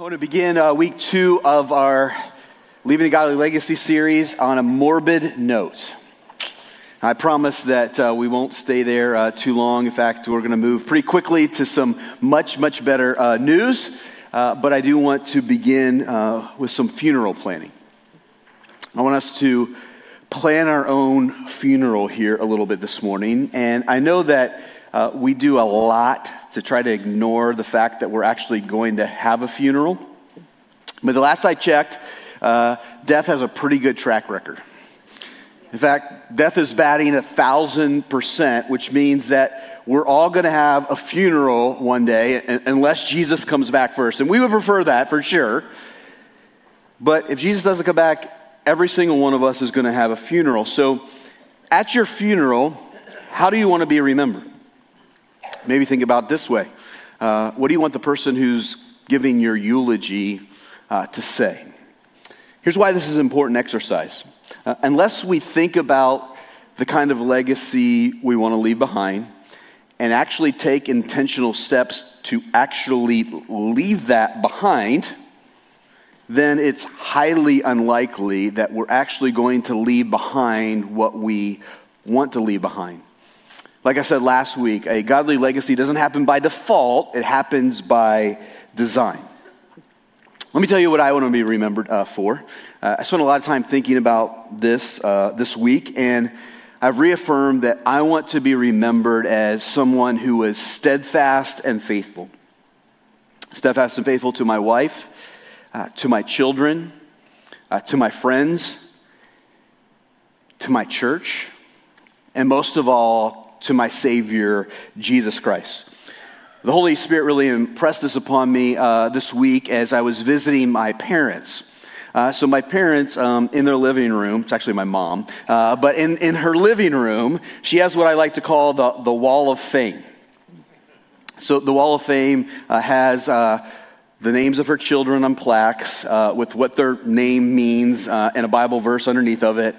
I want to begin uh, week two of our Leaving a Godly Legacy series on a morbid note. I promise that uh, we won't stay there uh, too long. In fact, we're going to move pretty quickly to some much, much better uh, news. Uh, but I do want to begin uh, with some funeral planning. I want us to plan our own funeral here a little bit this morning. And I know that uh, we do a lot to try to ignore the fact that we're actually going to have a funeral. But the last I checked, uh, death has a pretty good track record. In fact, death is batting a thousand percent, which means that we're all going to have a funeral one day unless Jesus comes back first. And we would prefer that for sure. But if Jesus doesn't come back, every single one of us is going to have a funeral. So at your funeral, how do you want to be remembered? Maybe think about this way uh, What do you want the person who's giving your eulogy uh, to say? Here's why this is an important exercise. Uh, unless we think about the kind of legacy we want to leave behind and actually take intentional steps to actually leave that behind, then it's highly unlikely that we're actually going to leave behind what we want to leave behind. Like I said last week, a godly legacy doesn't happen by default, it happens by design. Let me tell you what I want to be remembered uh, for. Uh, I spent a lot of time thinking about this uh, this week, and I've reaffirmed that I want to be remembered as someone who was steadfast and faithful. Steadfast and faithful to my wife, uh, to my children, uh, to my friends, to my church, and most of all, to my Savior, Jesus Christ. The Holy Spirit really impressed this upon me uh, this week as I was visiting my parents. Uh, so, my parents, um, in their living room, it's actually my mom, uh, but in, in her living room, she has what I like to call the, the Wall of Fame. So, the Wall of Fame uh, has uh, the names of her children on plaques uh, with what their name means and a Bible verse underneath of it.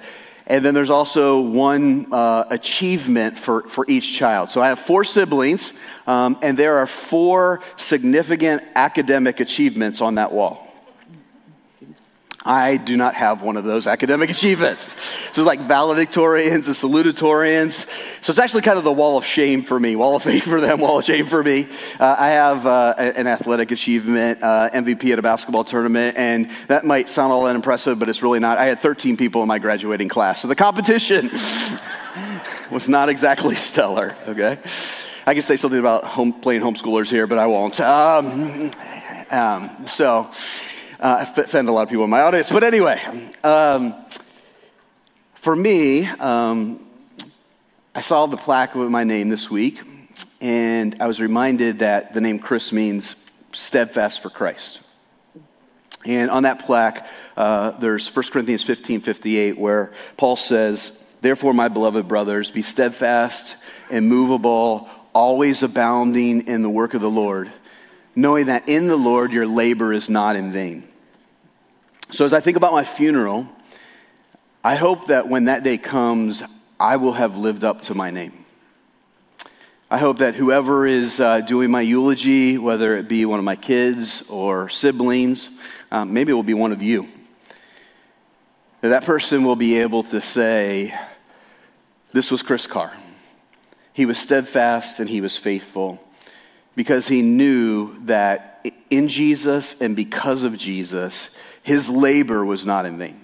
And then there's also one uh, achievement for, for each child. So I have four siblings, um, and there are four significant academic achievements on that wall. I do not have one of those academic achievements. So it's like valedictorians and salutatorians. So it's actually kind of the wall of shame for me, wall of fame for them, wall of shame for me. Uh, I have uh, an athletic achievement, uh, MVP at a basketball tournament, and that might sound all that impressive, but it's really not. I had 13 people in my graduating class. So the competition was not exactly stellar, okay? I can say something about home, playing homeschoolers here, but I won't. Um, um, so, uh, offend a lot of people in my audience. But anyway, um, for me, um, I saw the plaque with my name this week, and I was reminded that the name Chris means steadfast for Christ. And on that plaque, uh, there's 1 Corinthians 15 58, where Paul says, Therefore, my beloved brothers, be steadfast, and immovable, always abounding in the work of the Lord, knowing that in the Lord your labor is not in vain. So, as I think about my funeral, I hope that when that day comes, I will have lived up to my name. I hope that whoever is uh, doing my eulogy, whether it be one of my kids or siblings, um, maybe it will be one of you, that that person will be able to say, This was Chris Carr. He was steadfast and he was faithful because he knew that in Jesus and because of Jesus, his labor was not in vain.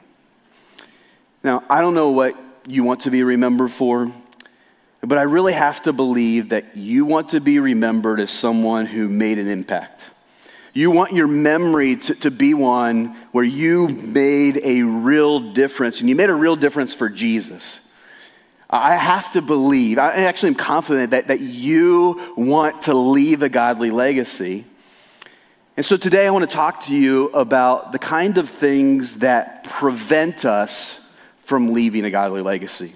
Now, I don't know what you want to be remembered for, but I really have to believe that you want to be remembered as someone who made an impact. You want your memory to, to be one where you made a real difference, and you made a real difference for Jesus. I have to believe, I actually am confident that, that you want to leave a godly legacy. And so today I want to talk to you about the kind of things that prevent us from leaving a godly legacy.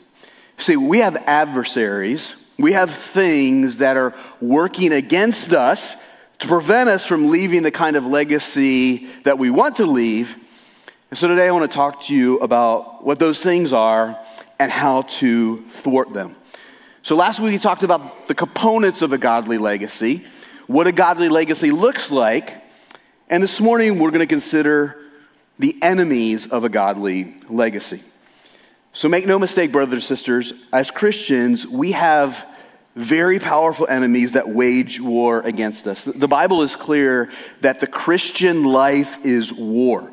See, we have adversaries, we have things that are working against us to prevent us from leaving the kind of legacy that we want to leave. And so today I want to talk to you about what those things are and how to thwart them. So last week we talked about the components of a godly legacy, what a godly legacy looks like, And this morning, we're going to consider the enemies of a godly legacy. So make no mistake, brothers and sisters, as Christians, we have very powerful enemies that wage war against us. The Bible is clear that the Christian life is war.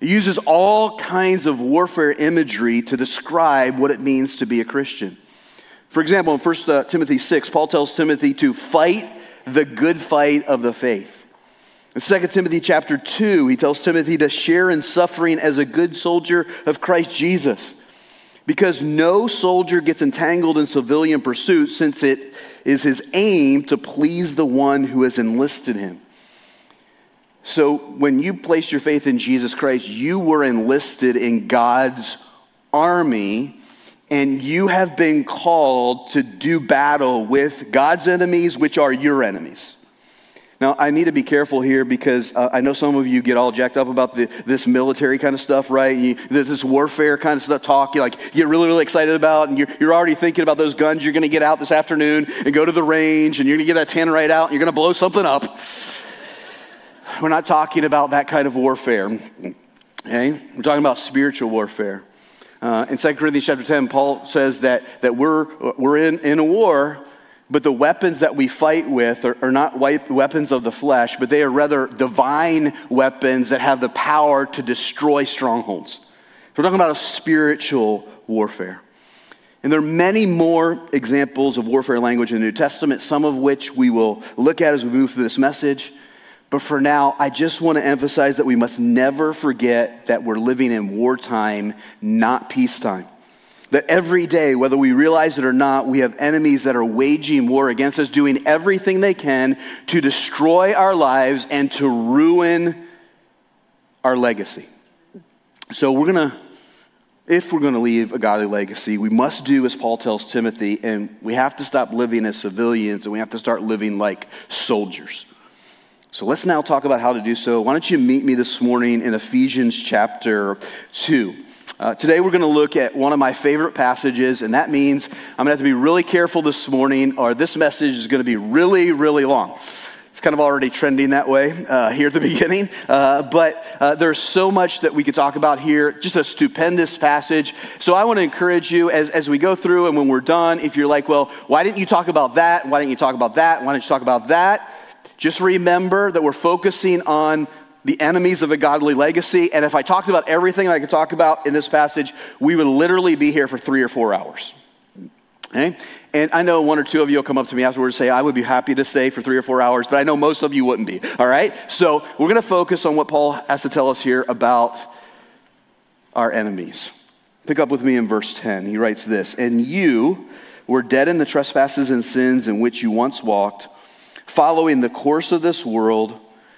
It uses all kinds of warfare imagery to describe what it means to be a Christian. For example, in 1 uh, Timothy 6, Paul tells Timothy to fight the good fight of the faith. In 2 Timothy chapter 2, he tells Timothy to share in suffering as a good soldier of Christ Jesus because no soldier gets entangled in civilian pursuit since it is his aim to please the one who has enlisted him. So when you placed your faith in Jesus Christ, you were enlisted in God's army and you have been called to do battle with God's enemies, which are your enemies. Now, I need to be careful here because uh, I know some of you get all jacked up about the, this military kind of stuff, right? You, this warfare kind of stuff, talk you like get really, really excited about, and you're, you're already thinking about those guns you're going to get out this afternoon and go to the range, and you're going to get that tan right out, and you're going to blow something up. We're not talking about that kind of warfare, okay? We're talking about spiritual warfare. Uh, in 2 Corinthians chapter 10, Paul says that, that we're, we're in, in a war but the weapons that we fight with are, are not weapons of the flesh, but they are rather divine weapons that have the power to destroy strongholds. We're talking about a spiritual warfare. And there are many more examples of warfare language in the New Testament, some of which we will look at as we move through this message. But for now, I just want to emphasize that we must never forget that we're living in wartime, not peacetime. That every day, whether we realize it or not, we have enemies that are waging war against us, doing everything they can to destroy our lives and to ruin our legacy. So, we're going to, if we're going to leave a godly legacy, we must do as Paul tells Timothy, and we have to stop living as civilians and we have to start living like soldiers. So let's now talk about how to do so. Why don't you meet me this morning in Ephesians chapter 2? Uh, today we're going to look at one of my favorite passages, and that means I'm going to have to be really careful this morning, or this message is going to be really, really long. It's kind of already trending that way uh, here at the beginning, uh, but uh, there's so much that we could talk about here. Just a stupendous passage. So I want to encourage you as, as we go through and when we're done, if you're like, well, why didn't you talk about that? Why didn't you talk about that? Why didn't you talk about that? Just remember that we're focusing on the enemies of a godly legacy. And if I talked about everything I could talk about in this passage, we would literally be here for three or four hours. Okay? And I know one or two of you will come up to me afterwards and say, I would be happy to stay for three or four hours, but I know most of you wouldn't be. All right? So we're going to focus on what Paul has to tell us here about our enemies. Pick up with me in verse 10. He writes this And you were dead in the trespasses and sins in which you once walked, following the course of this world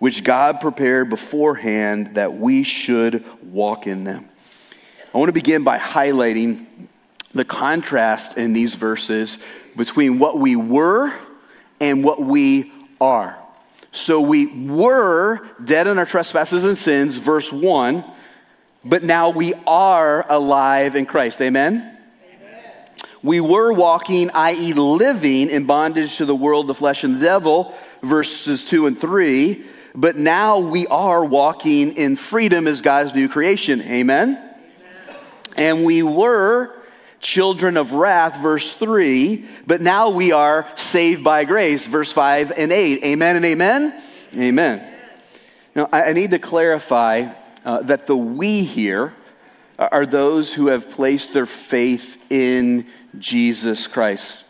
which God prepared beforehand that we should walk in them. I want to begin by highlighting the contrast in these verses between what we were and what we are. So we were dead in our trespasses and sins, verse 1, but now we are alive in Christ. Amen? Amen. We were walking, i.e., living in bondage to the world, the flesh, and the devil, verses 2 and 3 but now we are walking in freedom as God's new creation. Amen? Amen? And we were children of wrath, verse 3, but now we are saved by grace, verse 5 and 8. Amen and amen? Amen. amen. Now, I need to clarify uh, that the we here are those who have placed their faith in Jesus Christ.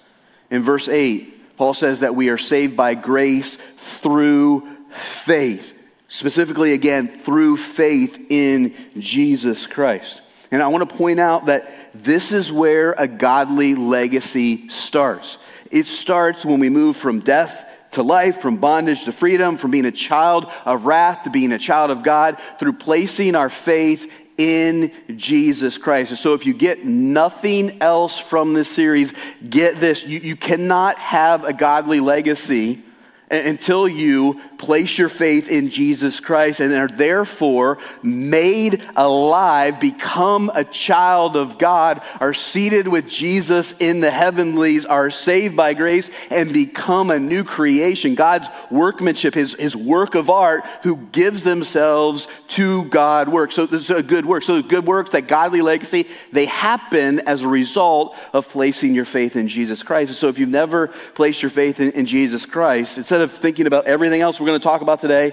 In verse 8, Paul says that we are saved by grace through faith. Specifically, again, through faith in Jesus Christ. And I want to point out that this is where a godly legacy starts. It starts when we move from death to life, from bondage to freedom, from being a child of wrath to being a child of God, through placing our faith in Jesus Christ. And so, if you get nothing else from this series, get this you, you cannot have a godly legacy until you place your faith in Jesus Christ and are therefore made alive, become a child of God, are seated with Jesus in the heavenlies, are saved by grace, and become a new creation. God's workmanship, his, his work of art, who gives themselves to God work. So this is a good work. So good works, that godly legacy, they happen as a result of placing your faith in Jesus Christ. And so if you've never placed your faith in, in Jesus Christ, instead of thinking about everything else we're going to talk about today,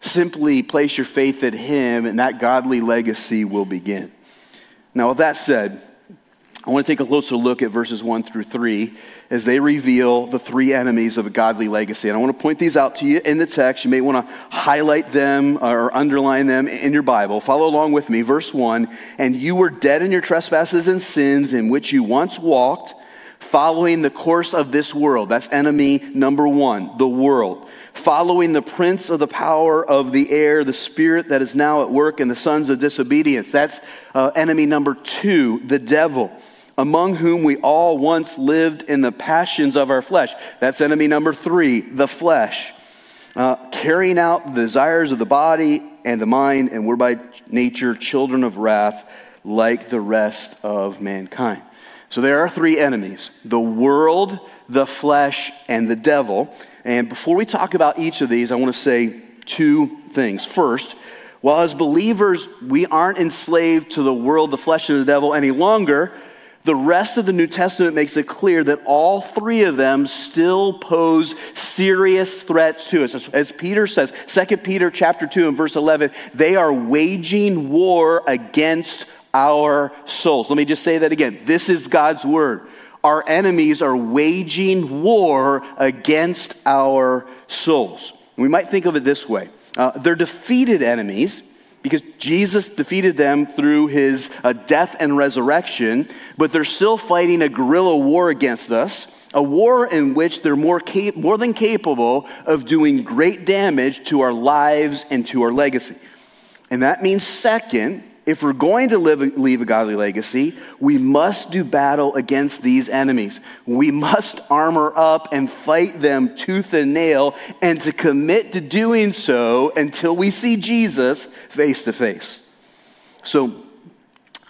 simply place your faith in Him and that godly legacy will begin. Now, with that said, I want to take a closer look at verses 1 through 3 as they reveal the three enemies of a godly legacy. And I want to point these out to you in the text. You may want to highlight them uh, or underline them in your Bible. Follow along with me. Verse 1 And you were dead in your trespasses and sins in which you once walked following the course of this world. That's enemy number one, the world. Following the prince of the power of the air, the spirit that is now at work in the sons of disobedience. That's uh, enemy number two, the devil, among whom we all once lived in the passions of our flesh. That's enemy number three, the flesh. Uh, carrying out the desires of the body and the mind, and we're by nature children of wrath like the rest of mankind. So there are three enemies the world, the flesh, and the devil. And before we talk about each of these, I want to say two things. First, while as believers we aren't enslaved to the world, the flesh, and the devil any longer, the rest of the New Testament makes it clear that all three of them still pose serious threats to us. As, Peter says, 2 Peter chapter 2 and verse 11, they are waging war against our souls. Let me just say that again. This is God's word. Our enemies are waging war against our souls. We might think of it this way uh, they're defeated enemies because Jesus defeated them through his uh, death and resurrection, but they're still fighting a guerrilla war against us, a war in which they're more, cap- more than capable of doing great damage to our lives and to our legacy. And that means, second, if we're going to live, leave a godly legacy, we must do battle against these enemies. We must armor up and fight them tooth and nail, and to commit to doing so until we see Jesus face to face. So,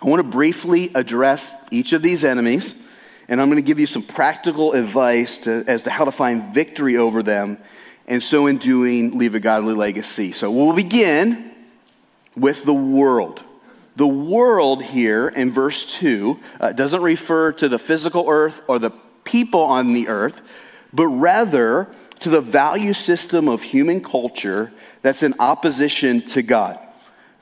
I want to briefly address each of these enemies, and I'm going to give you some practical advice to, as to how to find victory over them, and so in doing, leave a godly legacy. So, we'll begin with the world. The world here in verse 2 uh, doesn't refer to the physical earth or the people on the earth, but rather to the value system of human culture that's in opposition to God.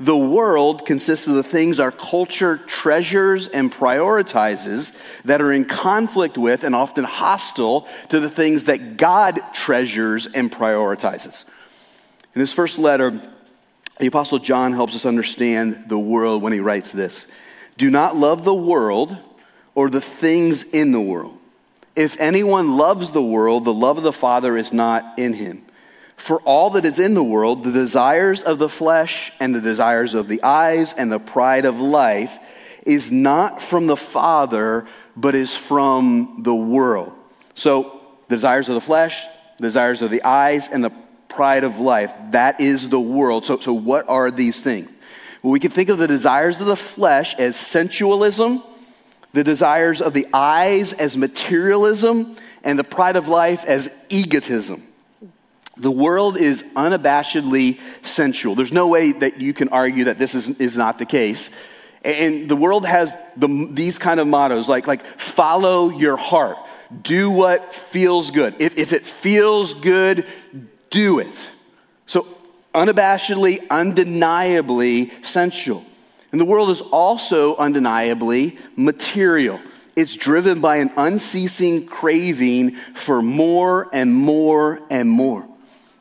The world consists of the things our culture treasures and prioritizes that are in conflict with and often hostile to the things that God treasures and prioritizes. In his first letter, the Apostle John helps us understand the world when he writes this Do not love the world or the things in the world. If anyone loves the world, the love of the Father is not in him. For all that is in the world, the desires of the flesh and the desires of the eyes and the pride of life, is not from the Father, but is from the world. So, the desires of the flesh, the desires of the eyes, and the pride of life. That is the world. So, so what are these things? Well, we can think of the desires of the flesh as sensualism, the desires of the eyes as materialism, and the pride of life as egotism. The world is unabashedly sensual. There's no way that you can argue that this is, is not the case. And the world has the, these kind of mottos like, like follow your heart, do what feels good. If, if it feels good, do it. So unabashedly, undeniably sensual. And the world is also undeniably material. It's driven by an unceasing craving for more and more and more.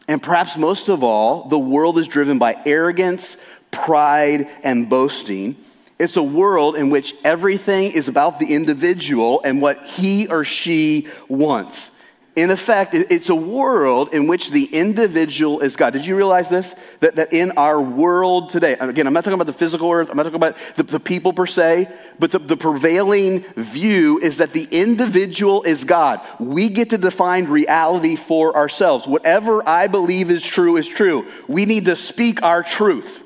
And perhaps most of all, the world is driven by arrogance, pride, and boasting. It's a world in which everything is about the individual and what he or she wants. In effect, it's a world in which the individual is God. Did you realize this? That, that in our world today, again, I'm not talking about the physical earth, I'm not talking about the, the people per se, but the, the prevailing view is that the individual is God. We get to define reality for ourselves. Whatever I believe is true is true. We need to speak our truth.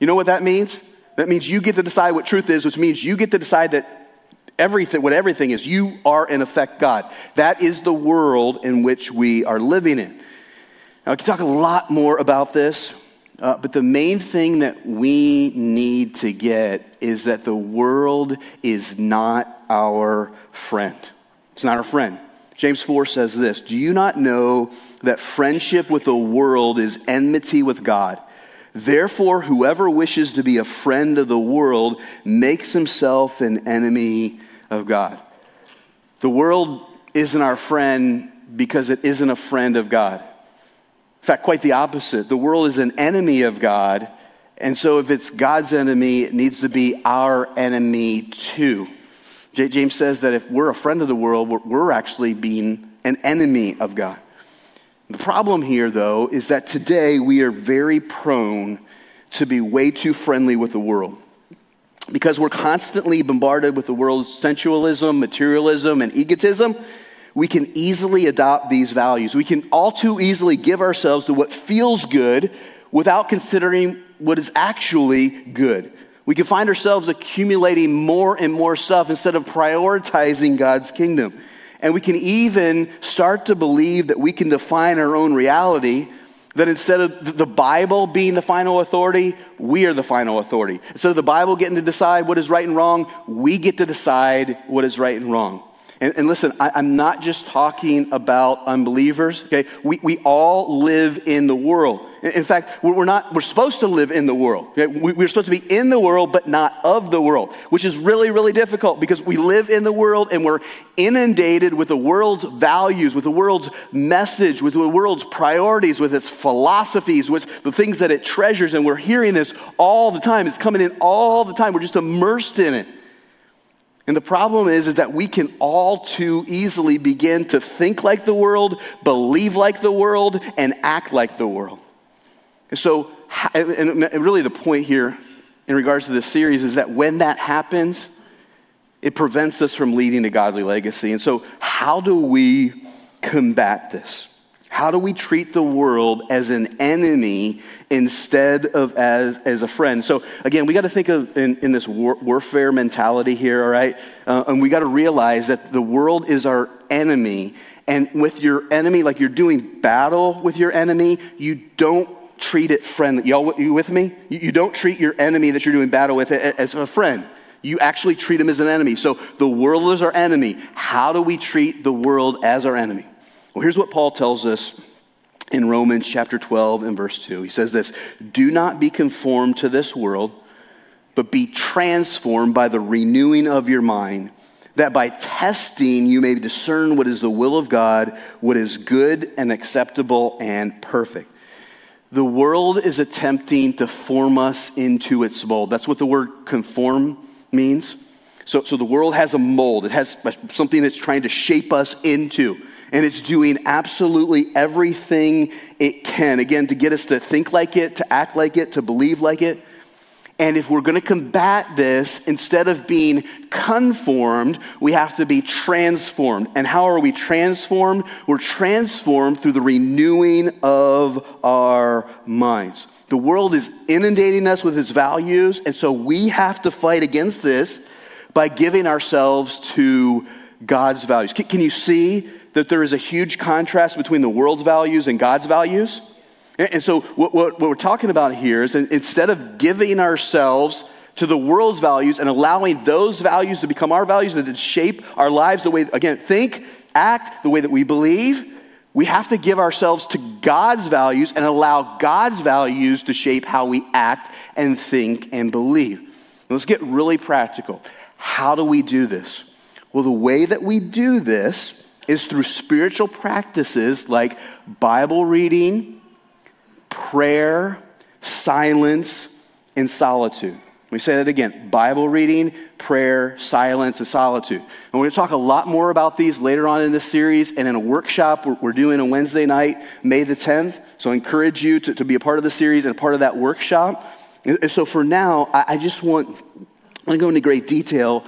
You know what that means? That means you get to decide what truth is, which means you get to decide that everything, what everything is. You are, in effect, God. That is the world in which we are living in. Now, I can talk a lot more about this, uh, but the main thing that we need to get is that the world is not our friend. It's not our friend. James 4 says this Do you not know that friendship with the world is enmity with God? Therefore, whoever wishes to be a friend of the world makes himself an enemy of God. The world isn't our friend because it isn't a friend of God. In fact, quite the opposite. The world is an enemy of God. And so, if it's God's enemy, it needs to be our enemy too. James says that if we're a friend of the world, we're actually being an enemy of God. The problem here, though, is that today we are very prone to be way too friendly with the world because we're constantly bombarded with the world's sensualism, materialism, and egotism, we can easily adopt these values. We can all too easily give ourselves to what feels good without considering what is actually good. We can find ourselves accumulating more and more stuff instead of prioritizing God's kingdom. And we can even start to believe that we can define our own reality that instead of the Bible being the final authority, we are the final authority. Instead of the Bible getting to decide what is right and wrong, we get to decide what is right and wrong. And, and listen, I, am not just talking about unbelievers, okay? We, we all live in the world. In fact, we're not, we're supposed to live in the world. Okay? We're supposed to be in the world, but not of the world, which is really, really difficult because we live in the world and we're inundated with the world's values, with the world's message, with the world's priorities, with its philosophies, with the things that it treasures. And we're hearing this all the time. It's coming in all the time. We're just immersed in it. And the problem is, is that we can all too easily begin to think like the world, believe like the world, and act like the world. So, and really the point here in regards to this series is that when that happens, it prevents us from leading a godly legacy. And so, how do we combat this? How do we treat the world as an enemy instead of as, as a friend? So, again, we got to think of in, in this war, warfare mentality here, all right? Uh, and we got to realize that the world is our enemy. And with your enemy, like you're doing battle with your enemy, you don't treat it friendly. Y'all, you with me? You don't treat your enemy that you're doing battle with as a friend. You actually treat him as an enemy. So the world is our enemy. How do we treat the world as our enemy? Well, here's what Paul tells us in Romans chapter 12 and verse 2. He says this Do not be conformed to this world, but be transformed by the renewing of your mind, that by testing you may discern what is the will of God, what is good and acceptable and perfect. The world is attempting to form us into its mold. That's what the word conform means. So, so the world has a mold, it has something that's trying to shape us into. And it's doing absolutely everything it can, again, to get us to think like it, to act like it, to believe like it. And if we're going to combat this, instead of being conformed, we have to be transformed. And how are we transformed? We're transformed through the renewing of our minds. The world is inundating us with its values, and so we have to fight against this by giving ourselves to God's values. Can you see that there is a huge contrast between the world's values and God's values? And so, what, what, what, we're talking about here is instead of giving ourselves to the world's values and allowing those values to become our values and to shape our lives the way, again, think, act the way that we believe, We have to give ourselves to God's values and allow God's values to shape how we act and think and believe. Let's get really practical. How do we do this? Well, the way that we do this is through spiritual practices like Bible reading, prayer, silence, and solitude. Me say that again Bible reading, prayer, silence, and solitude. And we're going to talk a lot more about these later on in this series and in a workshop we're doing on Wednesday night, May the 10th. So I encourage you to, to be a part of the series and a part of that workshop. And so for now, I, I just want, I want to go into great detail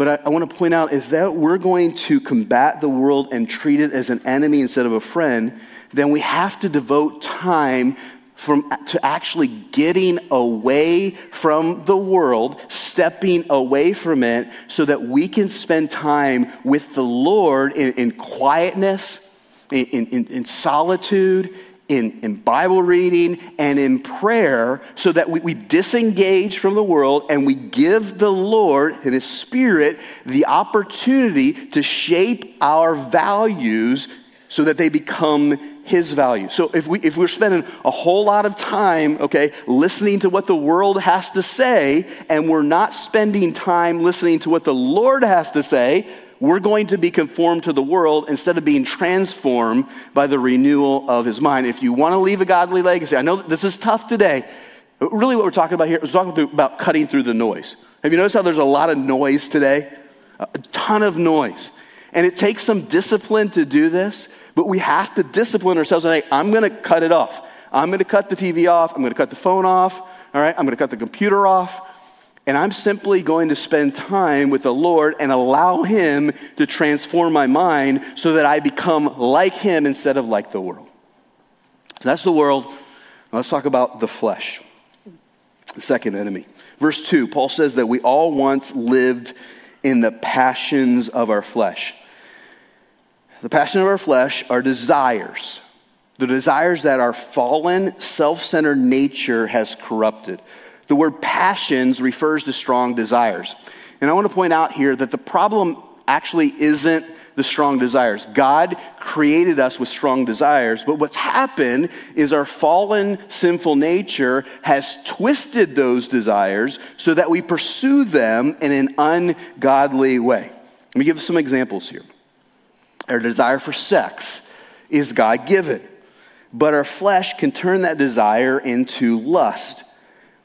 but I, I, want to point out if that we're going to combat the world and treat it as an enemy instead of a friend, then we have to devote time from, to actually getting away from the world, stepping away from it, so that we can spend time with the Lord in, in quietness, in, in, in solitude, in, in Bible reading and in prayer so that we, we disengage from the world and we give the Lord and His Spirit the opportunity to shape our values so that they become his values. So if we if we're spending a whole lot of time, okay, listening to what the world has to say and we're not spending time listening to what the Lord has to say, we're going to be conformed to the world instead of being transformed by the renewal of his mind. If you want to leave a godly legacy, I know this is tough today. But really, what we're talking about here is talking about cutting through the noise. Have you noticed how there's a lot of noise today? A ton of noise. And it takes some discipline to do this, but we have to discipline ourselves and say, I'm going to cut it off. I'm going to cut the TV off. I'm going to cut the phone off. All right. I'm going to cut the computer off and I'm simply going to spend time with the Lord and allow Him to transform my mind so that I become like Him instead of like the world. That's the world. let's talk about the flesh, the second enemy. Verse 2, Paul says that we all once lived in the passions of our flesh. The passion of our flesh are desires, the desires that our fallen, self centered nature has corrupted. The word passions refers to strong desires. And I want to point out here that the problem actually isn't the strong desires. God created us with strong desires, but what's happened is our fallen sinful nature has twisted those desires so that we pursue them in an ungodly way. Let me give some examples here. Our desire for sex is God given, but our flesh can turn that desire into lust.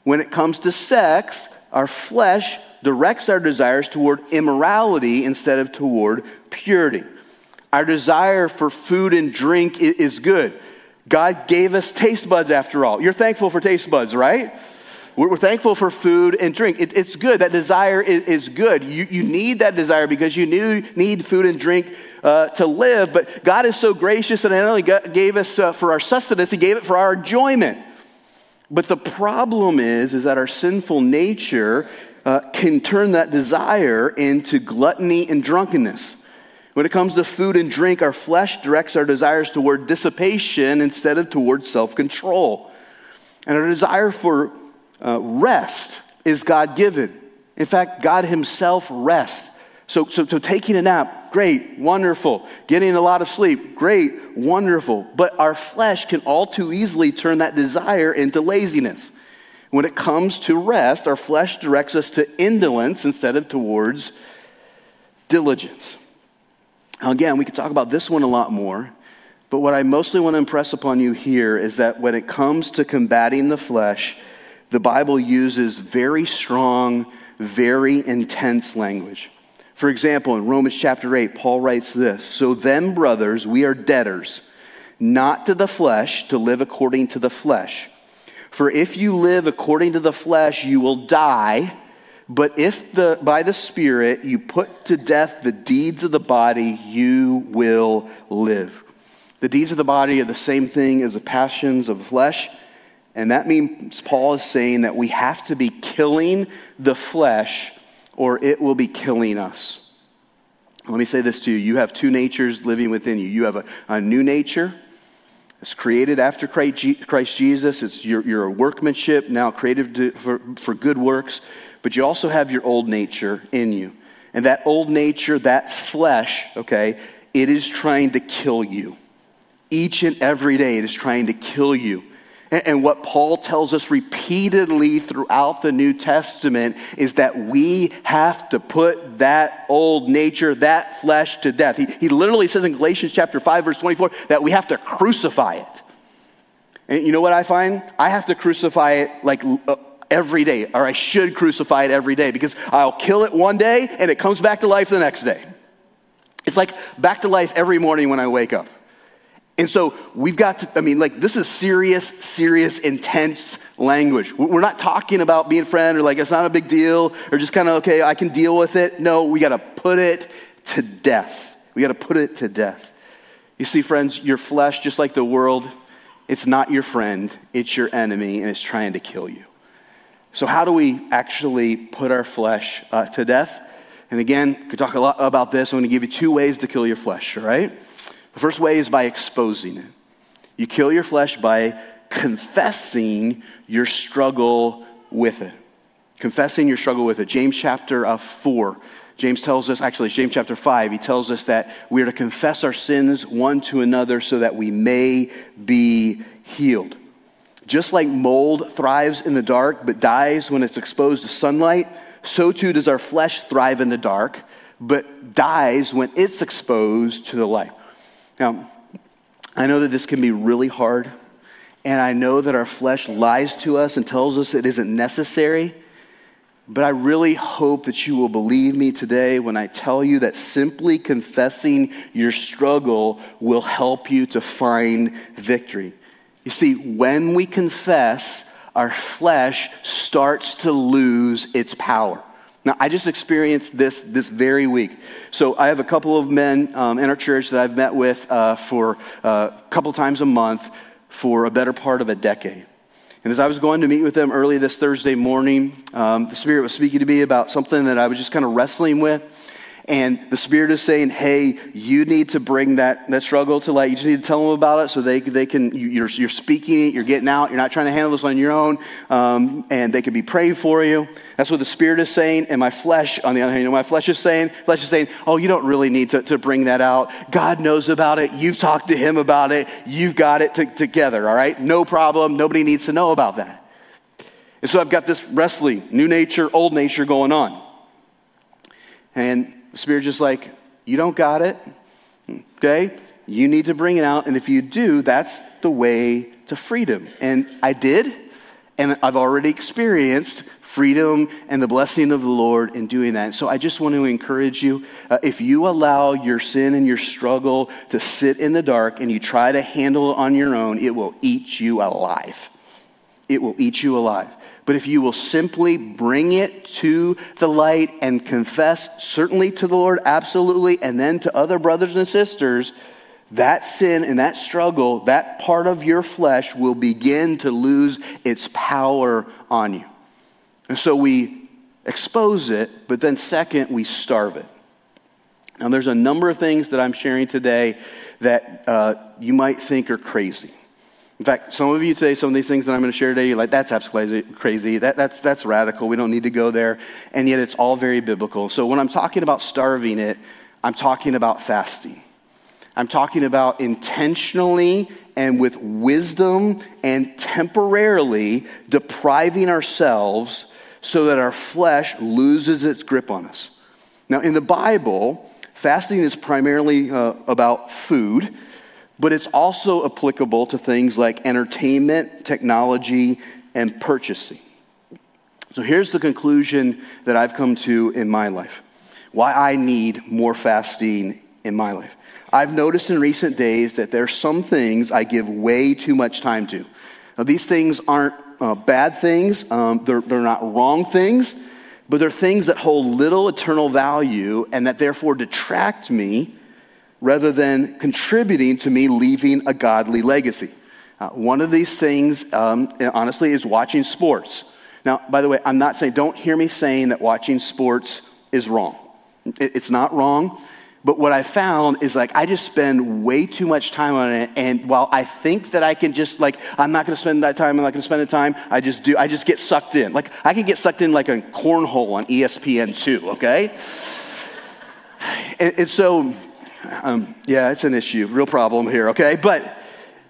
When it comes to sex, our flesh directs our desires toward immorality instead of toward purity. Our desire for food and drink is good. God gave us taste buds after all. You're thankful for taste buds, right? We're thankful for food and drink. It, it's good. That desire is, is, good. You, you need that desire because you need food and drink uh, to live. But God is so gracious that not only gave us uh, for our sustenance, He gave it for our enjoyment. But the problem is, is that our sinful nature uh, can turn that desire into gluttony and drunkenness. When it comes to food and drink, our flesh directs our desires toward dissipation instead of toward self control. And our desire for uh, rest is God given. In fact, God Himself rests. So, so, so taking a nap, great, wonderful. Getting a lot of sleep, great, wonderful. But our flesh can all too easily turn that desire into laziness. When it comes to rest, our flesh directs us to indolence instead of towards diligence. Now, again, we could talk about this one a lot more, but what I mostly want to impress upon you here is that when it comes to combating the flesh, the Bible uses very strong, very intense language. For example, in Romans chapter 8, Paul writes this So then, brothers, we are debtors, not to the flesh, to live according to the flesh. For if you live according to the flesh, you will die. But if the, by the Spirit you put to death the deeds of the body, you will live. The deeds of the body are the same thing as the passions of the flesh. And that means Paul is saying that we have to be killing the flesh or it will be killing us. Let me say this to you you have two natures living within you. You have a, a new nature. It's created after Christ Jesus. It's your, your workmanship, now created for, for good works. But you also have your old nature in you. And that old nature, that flesh, okay, it is trying to kill you. Each and every day, it is trying to kill you. And what Paul tells us repeatedly throughout the New Testament is that we have to put that old nature, that flesh to death. He, he literally says in Galatians chapter 5, verse 24, that we have to crucify it. And you know what I find? I have to crucify it like uh, every day, or I should crucify it every day because I'll kill it one day and it comes back to life the next day. It's like back to life every morning when I wake up. And so we've got to, I mean, like, this is serious, serious, intense language. We're not talking about being friend or like it's not a big deal or just kind of, okay, I can deal with it. No, we got to put it to death. We got to put it to death. You see, friends, your flesh, just like the world, it's not your friend, it's your enemy, and it's trying to kill you. So, how do we actually put our flesh uh, to death? And again, could talk a lot about this. I'm going to give you two ways to kill your flesh, all right? The first way is by exposing it. You kill your flesh by confessing your struggle with it. Confessing your struggle with it. James chapter uh, 4. James tells us, actually, James chapter 5, he tells us that we are to confess our sins one to another so that we may be healed. Just like mold thrives in the dark but dies when it's exposed to sunlight, so too does our flesh thrive in the dark but dies when it's exposed to the light. Now, I know that this can be really hard, and I know that our flesh lies to us and tells us it isn't necessary. But I really hope that you will believe me today when I tell you that simply confessing your struggle will help you to find victory. You see, when we confess, our flesh starts to lose its power. Now, I just experienced this this very week. So, I have a couple of men um, in our church that I've met with uh, for uh, a couple times a month for a better part of a decade. And as I was going to meet with them early this Thursday morning, um, the Spirit was speaking to me about something that I was just kind of wrestling with. And the Spirit is saying, hey, you need to bring that, that struggle to light. You just need to tell them about it so they, they can, you're, you're speaking it, you're getting out, you're not trying to handle this on your own, um, and they can be praying for you. That's what the Spirit is saying. And my flesh, on the other hand, you know, my flesh is saying, flesh is saying, oh, you don't really need to, to bring that out. God knows about it. You've talked to Him about it. You've got it to, together, all right? No problem. Nobody needs to know about that. And so I've got this wrestling, new nature, old nature going on. And the Spirit just like, you don't got it, okay? You need to bring it out. And if you do, that's the way to freedom. And I did, and I've already experienced freedom and the blessing of the Lord in doing that. So I just want to encourage you uh, if you allow your sin and your struggle to sit in the dark and you try to handle it on your own, it will eat you alive. It will eat you alive. But if you will simply bring it to the light and confess, certainly to the Lord, absolutely, and then to other brothers and sisters, that sin and that struggle, that part of your flesh will begin to lose its power on you. And so we expose it, but then second, we starve it. Now, there's a number of things that I'm sharing today that uh, you might think are crazy. In fact, some of you today, some of these things that I'm going to share today, you're like, that's absolutely crazy. That, that's, that's radical. We don't need to go there. And yet it's all very biblical. So when I'm talking about starving it, I'm talking about fasting. I'm talking about intentionally and with wisdom and temporarily depriving ourselves so that our flesh loses its grip on us. Now, in the Bible, fasting is primarily uh, about food but it's also applicable to things like entertainment, technology, and purchasing. So here's the conclusion that I've come to in my life why I need more fasting in my life. I've noticed in recent days that there are some things I give way too much time to. Now, these things aren't uh, bad things, um, they're, they're not wrong things, but they're things that hold little eternal value and that therefore detract me rather than contributing to me leaving a godly legacy. Uh, one of these things, um, honestly, is watching sports. Now, by the way, I'm not saying, don't hear me saying that watching sports is wrong. It, it's not wrong. But what I found is like I just spend way too much time on it. And while I think that I can just like, I'm not gonna spend that time, I'm not gonna spend the time, I just do, I just get sucked in. Like I can get sucked in like a cornhole on ESPN2, okay? and, and so Um, yeah, it's an issue, real problem here, okay? But,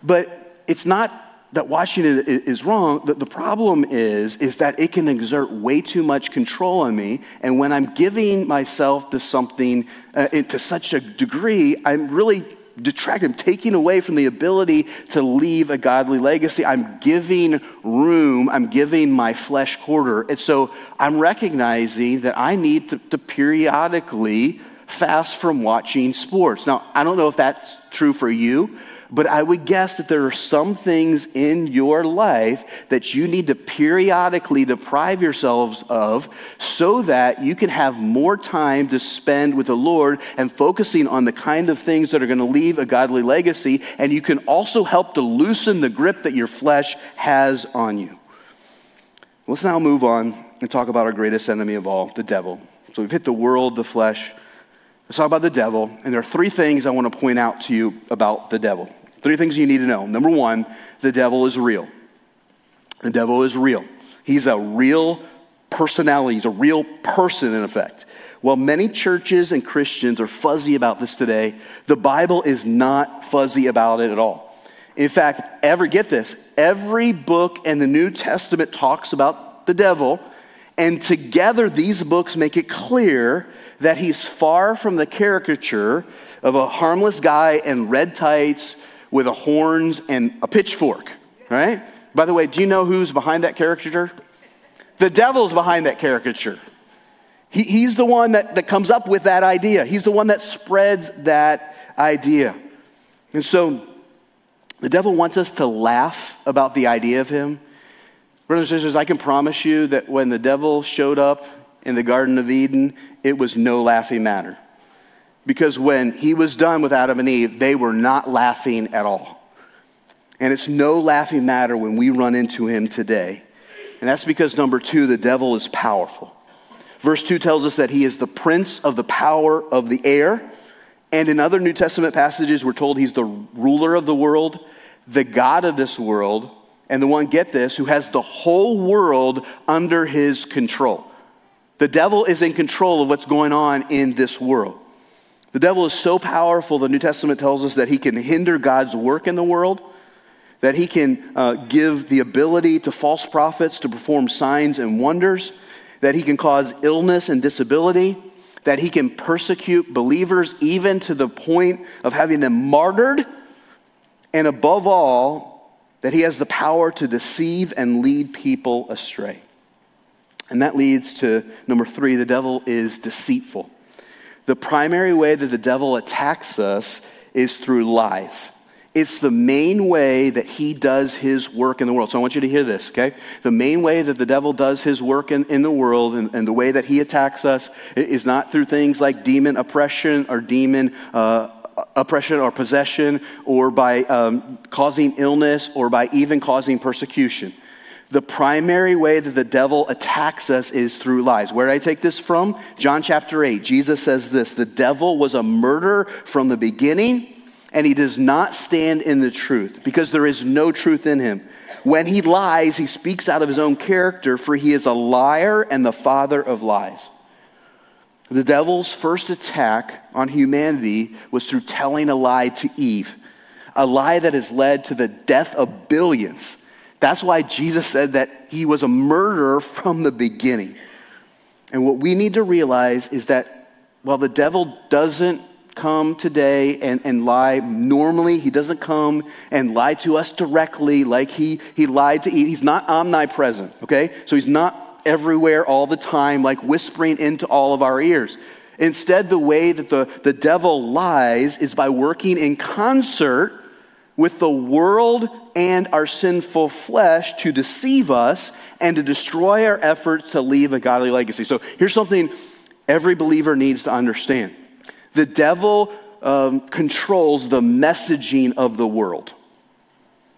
but it's not that watching it is wrong. The, the problem is, is that it can exert way too much control on me. And when I'm giving myself to something uh, to such a degree, I'm really detracting, I'm taking away from the ability to leave a godly legacy. I'm giving room, I'm giving my flesh quarter. And so I'm recognizing that I need to, to periodically fast from watching sports. Now, I don't know if that's true for you, but I would guess that there are some things in your life that you need to periodically deprive yourselves of so that you can have more time to spend with the Lord and focusing on the kind of things that are going to leave a godly legacy. And you can also help to loosen the grip that your flesh has on you. Let's now move on and talk about our greatest enemy of all, the devil. So we've hit the world, the flesh, Let's talk about the devil. And there are three things I want to point out to you about the devil. Three things you need to know. Number one, the devil is real. The devil is real. He's a real personality, he's a real person, in effect. While many churches and Christians are fuzzy about this today, the Bible is not fuzzy about it at all. In fact, ever get this, every book in the New Testament talks about the devil, and together these books make it clear that he's far from the caricature of a harmless guy in red tights with a horns and a pitchfork, right? By the way, do you know who's behind that caricature? The devil's behind that caricature. He, he's the one that, that comes up with that idea. He's the one that spreads that idea. And so the devil wants us to laugh about the idea of him. Brothers and sisters, I can promise you that when the devil showed up in the Garden of Eden, it was no laughing matter. Because when he was done with Adam and Eve, they were not laughing at all. And it's no laughing matter when we run into him today. And that's because, number two, the devil is powerful. Verse 2 tells us that he is the prince of the power of the air. And in other New Testament passages, we're told he's the ruler of the world, the God of this world, and the one, get this, who has the whole world under his control. The devil is in control of what's going on in this world. The devil is so powerful, the New Testament tells us that he can hinder God's work in the world, that he can uh, give the ability to false prophets to perform signs and wonders, that he can cause illness and disability, that he can persecute believers even to the point of having them martyred, and above all, that he has the power to deceive and lead people astray. And that leads to number three the devil is deceitful. The primary way that the devil attacks us is through lies. It's the main way that he does his work in the world. So I want you to hear this, okay? The main way that the devil does his work in, in the world and, and the way that he attacks us is not through things like demon oppression or demon uh, oppression or possession or by um, causing illness or by even causing persecution. The primary way that the devil attacks us is through lies. Where did I take this from? John chapter 8. Jesus says this The devil was a murderer from the beginning, and he does not stand in the truth because there is no truth in him. When he lies, he speaks out of his own character, for he is a liar and the father of lies. The devil's first attack on humanity was through telling a lie to Eve, a lie that has led to the death of billions that's why Jesus said that he was a murderer from the beginning. And what we need to realize is that while the devil doesn't come today and, and lie normally, he doesn't come and lie to us directly like he, he lied to Eve. He's not omnipresent, okay? So he's not everywhere all the time, like whispering into all of our ears. Instead, the way that the, the devil lies is by working in concert with the world and our sinful flesh to deceive us and to destroy our efforts to leave a godly legacy. So here's something every believer needs to understand the devil um, controls the messaging of the world.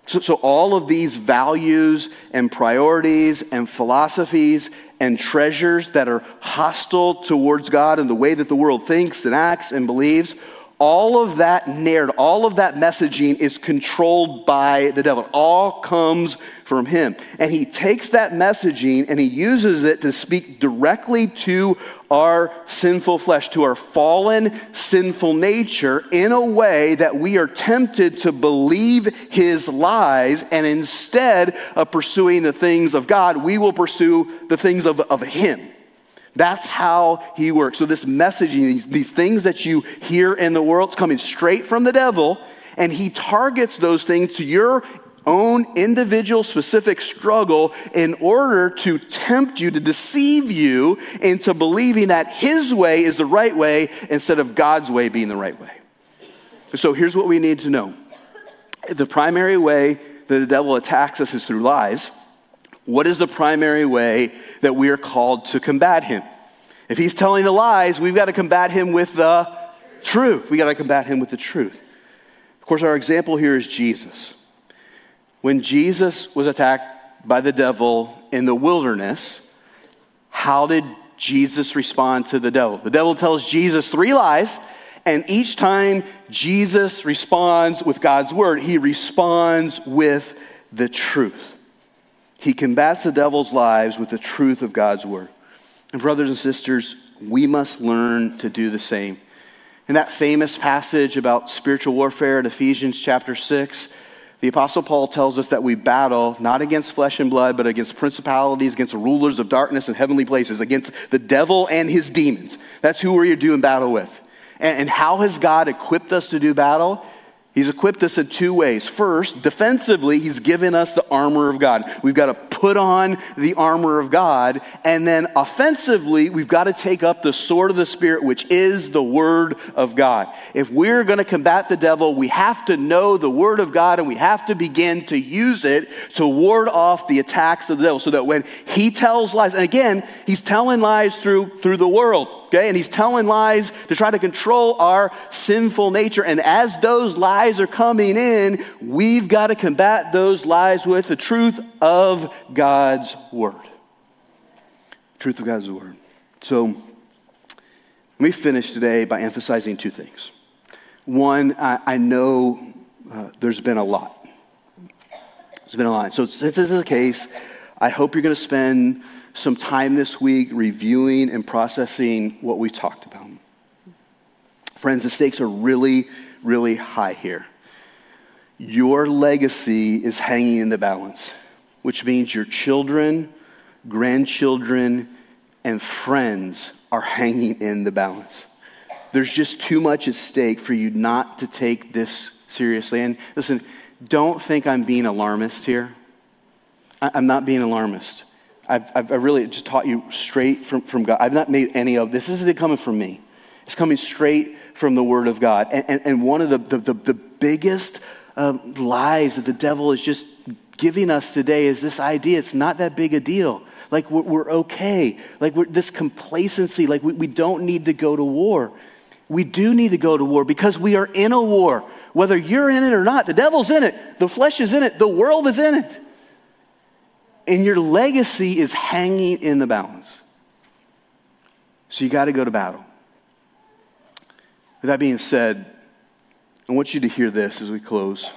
So, so, all of these values and priorities and philosophies and treasures that are hostile towards God and the way that the world thinks and acts and believes all of that narrative, all of that messaging is controlled by the devil. It all comes from him. And he takes that messaging and he uses it to speak directly to our sinful flesh, to our fallen, sinful nature, in a way that we are tempted to believe his lies. And instead of pursuing the things of God, we will pursue the things of, of him. That's how he works. So, this messaging, these, these things that you hear in the world, it's coming straight from the devil, and he targets those things to your own individual specific struggle in order to tempt you, to deceive you into believing that his way is the right way instead of God's way being the right way. So, here's what we need to know the primary way that the devil attacks us is through lies. What is the primary way that we are called to combat him? If he's telling the lies, we've got to combat him with the truth. We got to combat him with the truth. Of course, our example here is Jesus. When Jesus was attacked by the devil in the wilderness, how did Jesus respond to the devil? The devil tells Jesus three lies, and each time Jesus responds with God's word, he responds with the truth. He combats the devil's lies with the truth of God's word. And, brothers and sisters, we must learn to do the same. In that famous passage about spiritual warfare in Ephesians chapter 6, the Apostle Paul tells us that we battle not against flesh and blood, but against principalities, against rulers of darkness in heavenly places, against the devil and his demons. That's who we're doing battle with. And, how has God equipped us to do battle? He's equipped us in two ways. First, defensively, he's given us the armor of God. We've got to put on the armor of God. And then offensively, we've got to take up the sword of the Spirit, which is the word of God. If we're going to combat the devil, we have to know the word of God and we have to begin to use it to ward off the attacks of the devil so that when he tells lies, and again, he's telling lies through, through the world okay? And he's telling lies to try to control our sinful nature. And as those lies are coming in, we've got to combat those lies with the truth of God's word. Truth of God's word. So, let me finish today by emphasizing two things. One, I, I know uh, there's been a lot. There's been a lot. So, since this is the case, I hope you're going to spend some time this week reviewing and processing what we talked about. Friends, the stakes are really, really high here. Your legacy is hanging in the balance, which means your children, grandchildren, and friends are hanging in the balance. There's just too much at stake for you not to take this seriously. And listen, don't think I'm being alarmist here. I'm not being alarmist. I've, I've really just taught you straight from, from God. I've not made any of this. This isn't coming from me. It's coming straight from the Word of God. And, and, and one of the, the, the, the biggest um, lies that the devil is just giving us today is this idea it's not that big a deal. Like we're, we're okay. Like we're, this complacency, like we, we don't need to go to war. We do need to go to war because we are in a war. Whether you're in it or not, the devil's in it, the flesh is in it, the world is in it and your legacy is hanging in the balance. So you got to go to battle. With that being said, I want you to hear this as we close.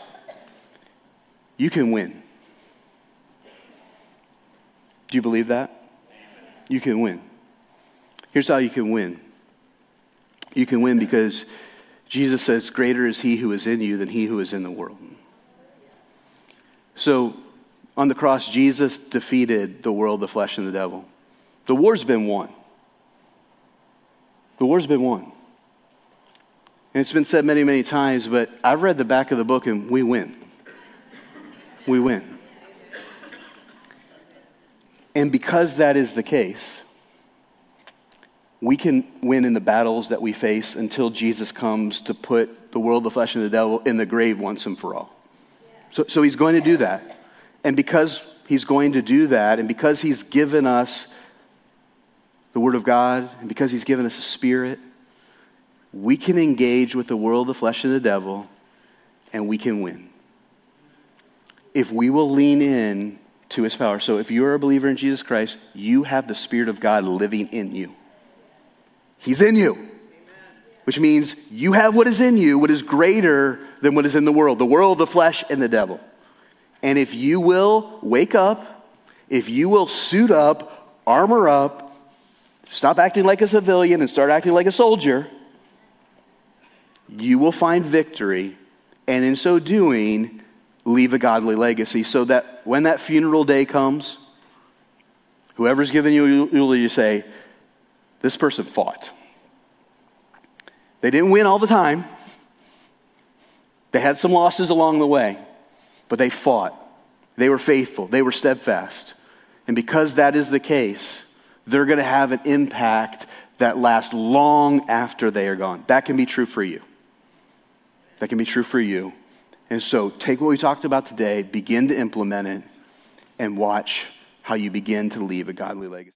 You can win. Do you believe that? You can win. Here's how you can win you can win because Jesus says, Greater is he who is in you than he who is in the world. So on the cross, Jesus defeated the world, the flesh, and the devil. The war's been won. The war's been won. And it's been said many, many times, but I've read the back of the book and we win. We win. And because that is the case, we can win in the battles that we face until Jesus comes to put the world, the flesh, and the devil in the grave once and for all. So, so he's going to do that. And because he's going to do that, and because he's given us the Word of God, and because he's given us a spirit, we can engage with the world, the flesh, and the devil, and we can win. If we will lean in to his power. So if you're a believer in Jesus Christ, you have the Spirit of God living in you. He's in you. which means you have what is in you, what is greater than what is in the world the world, the flesh, and the devil. And if you will wake up, if you will suit up, armor up, stop acting like a civilian and start acting like a soldier, you will find victory. And in so doing, leave a godly legacy so that when that funeral day comes, whoever's giving you eulogy, you say, This person fought. They didn't win all the time. They had some losses along the way, but they fought. They were faithful. They were steadfast. And because that is the case, they're going to have an impact that lasts long after they are gone. That can be true for you. That can be true for you. And so take what we talked about today, begin to implement it, and watch how you begin to leave a godly legacy.